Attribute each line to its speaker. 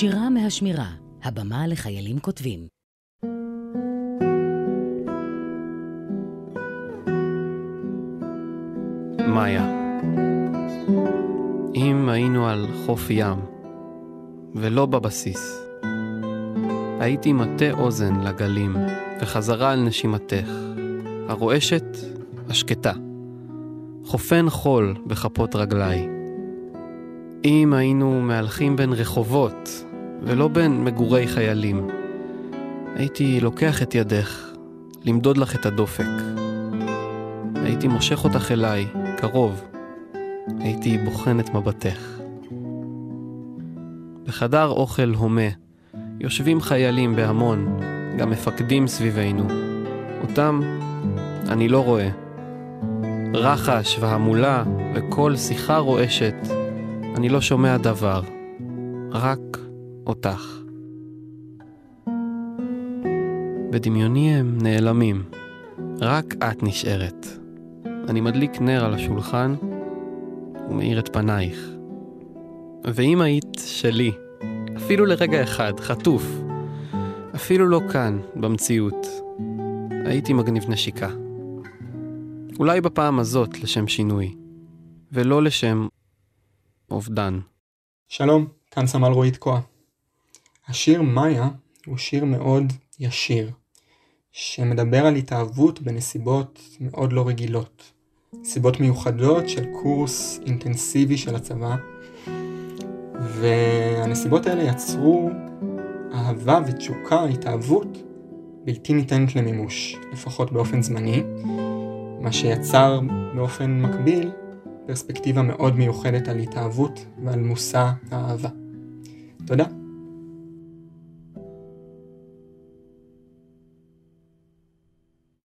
Speaker 1: שירה מהשמירה, הבמה לחיילים כותבים.
Speaker 2: מאיה, אם היינו על חוף ים, ולא בבסיס, הייתי מטה אוזן לגלים, וחזרה על נשימתך, הרועשת, השקטה, חופן חול בכפות רגליי. אם היינו מהלכים בין רחובות, ולא בין מגורי חיילים, הייתי לוקח את ידך, למדוד לך את הדופק. הייתי מושך אותך אליי, קרוב. הייתי בוחן את מבטך. בחדר אוכל הומה, יושבים חיילים בהמון, גם מפקדים סביבנו. אותם אני לא רואה. רחש והמולה וקול שיחה רועשת, אני לא שומע דבר, רק אותך. בדמיוני הם נעלמים, רק את נשארת. אני מדליק נר על השולחן ומאיר את פנייך. ואם היית שלי, אפילו לרגע אחד, חטוף, אפילו לא כאן, במציאות, הייתי מגניב נשיקה. אולי בפעם הזאת לשם שינוי, ולא לשם אובדן.
Speaker 3: שלום, כאן סמל רועי תקוע. השיר מאיה הוא שיר מאוד ישיר, שמדבר על התאהבות בנסיבות מאוד לא רגילות. נסיבות מיוחדות של קורס אינטנסיבי של הצבא, והנסיבות האלה יצרו אהבה ותשוקה, התאהבות, בלתי ניתנת למימוש, לפחות באופן זמני, מה שיצר באופן מקביל פרספקטיבה מאוד מיוחדת על התאהבות ועל מושא האהבה. תודה.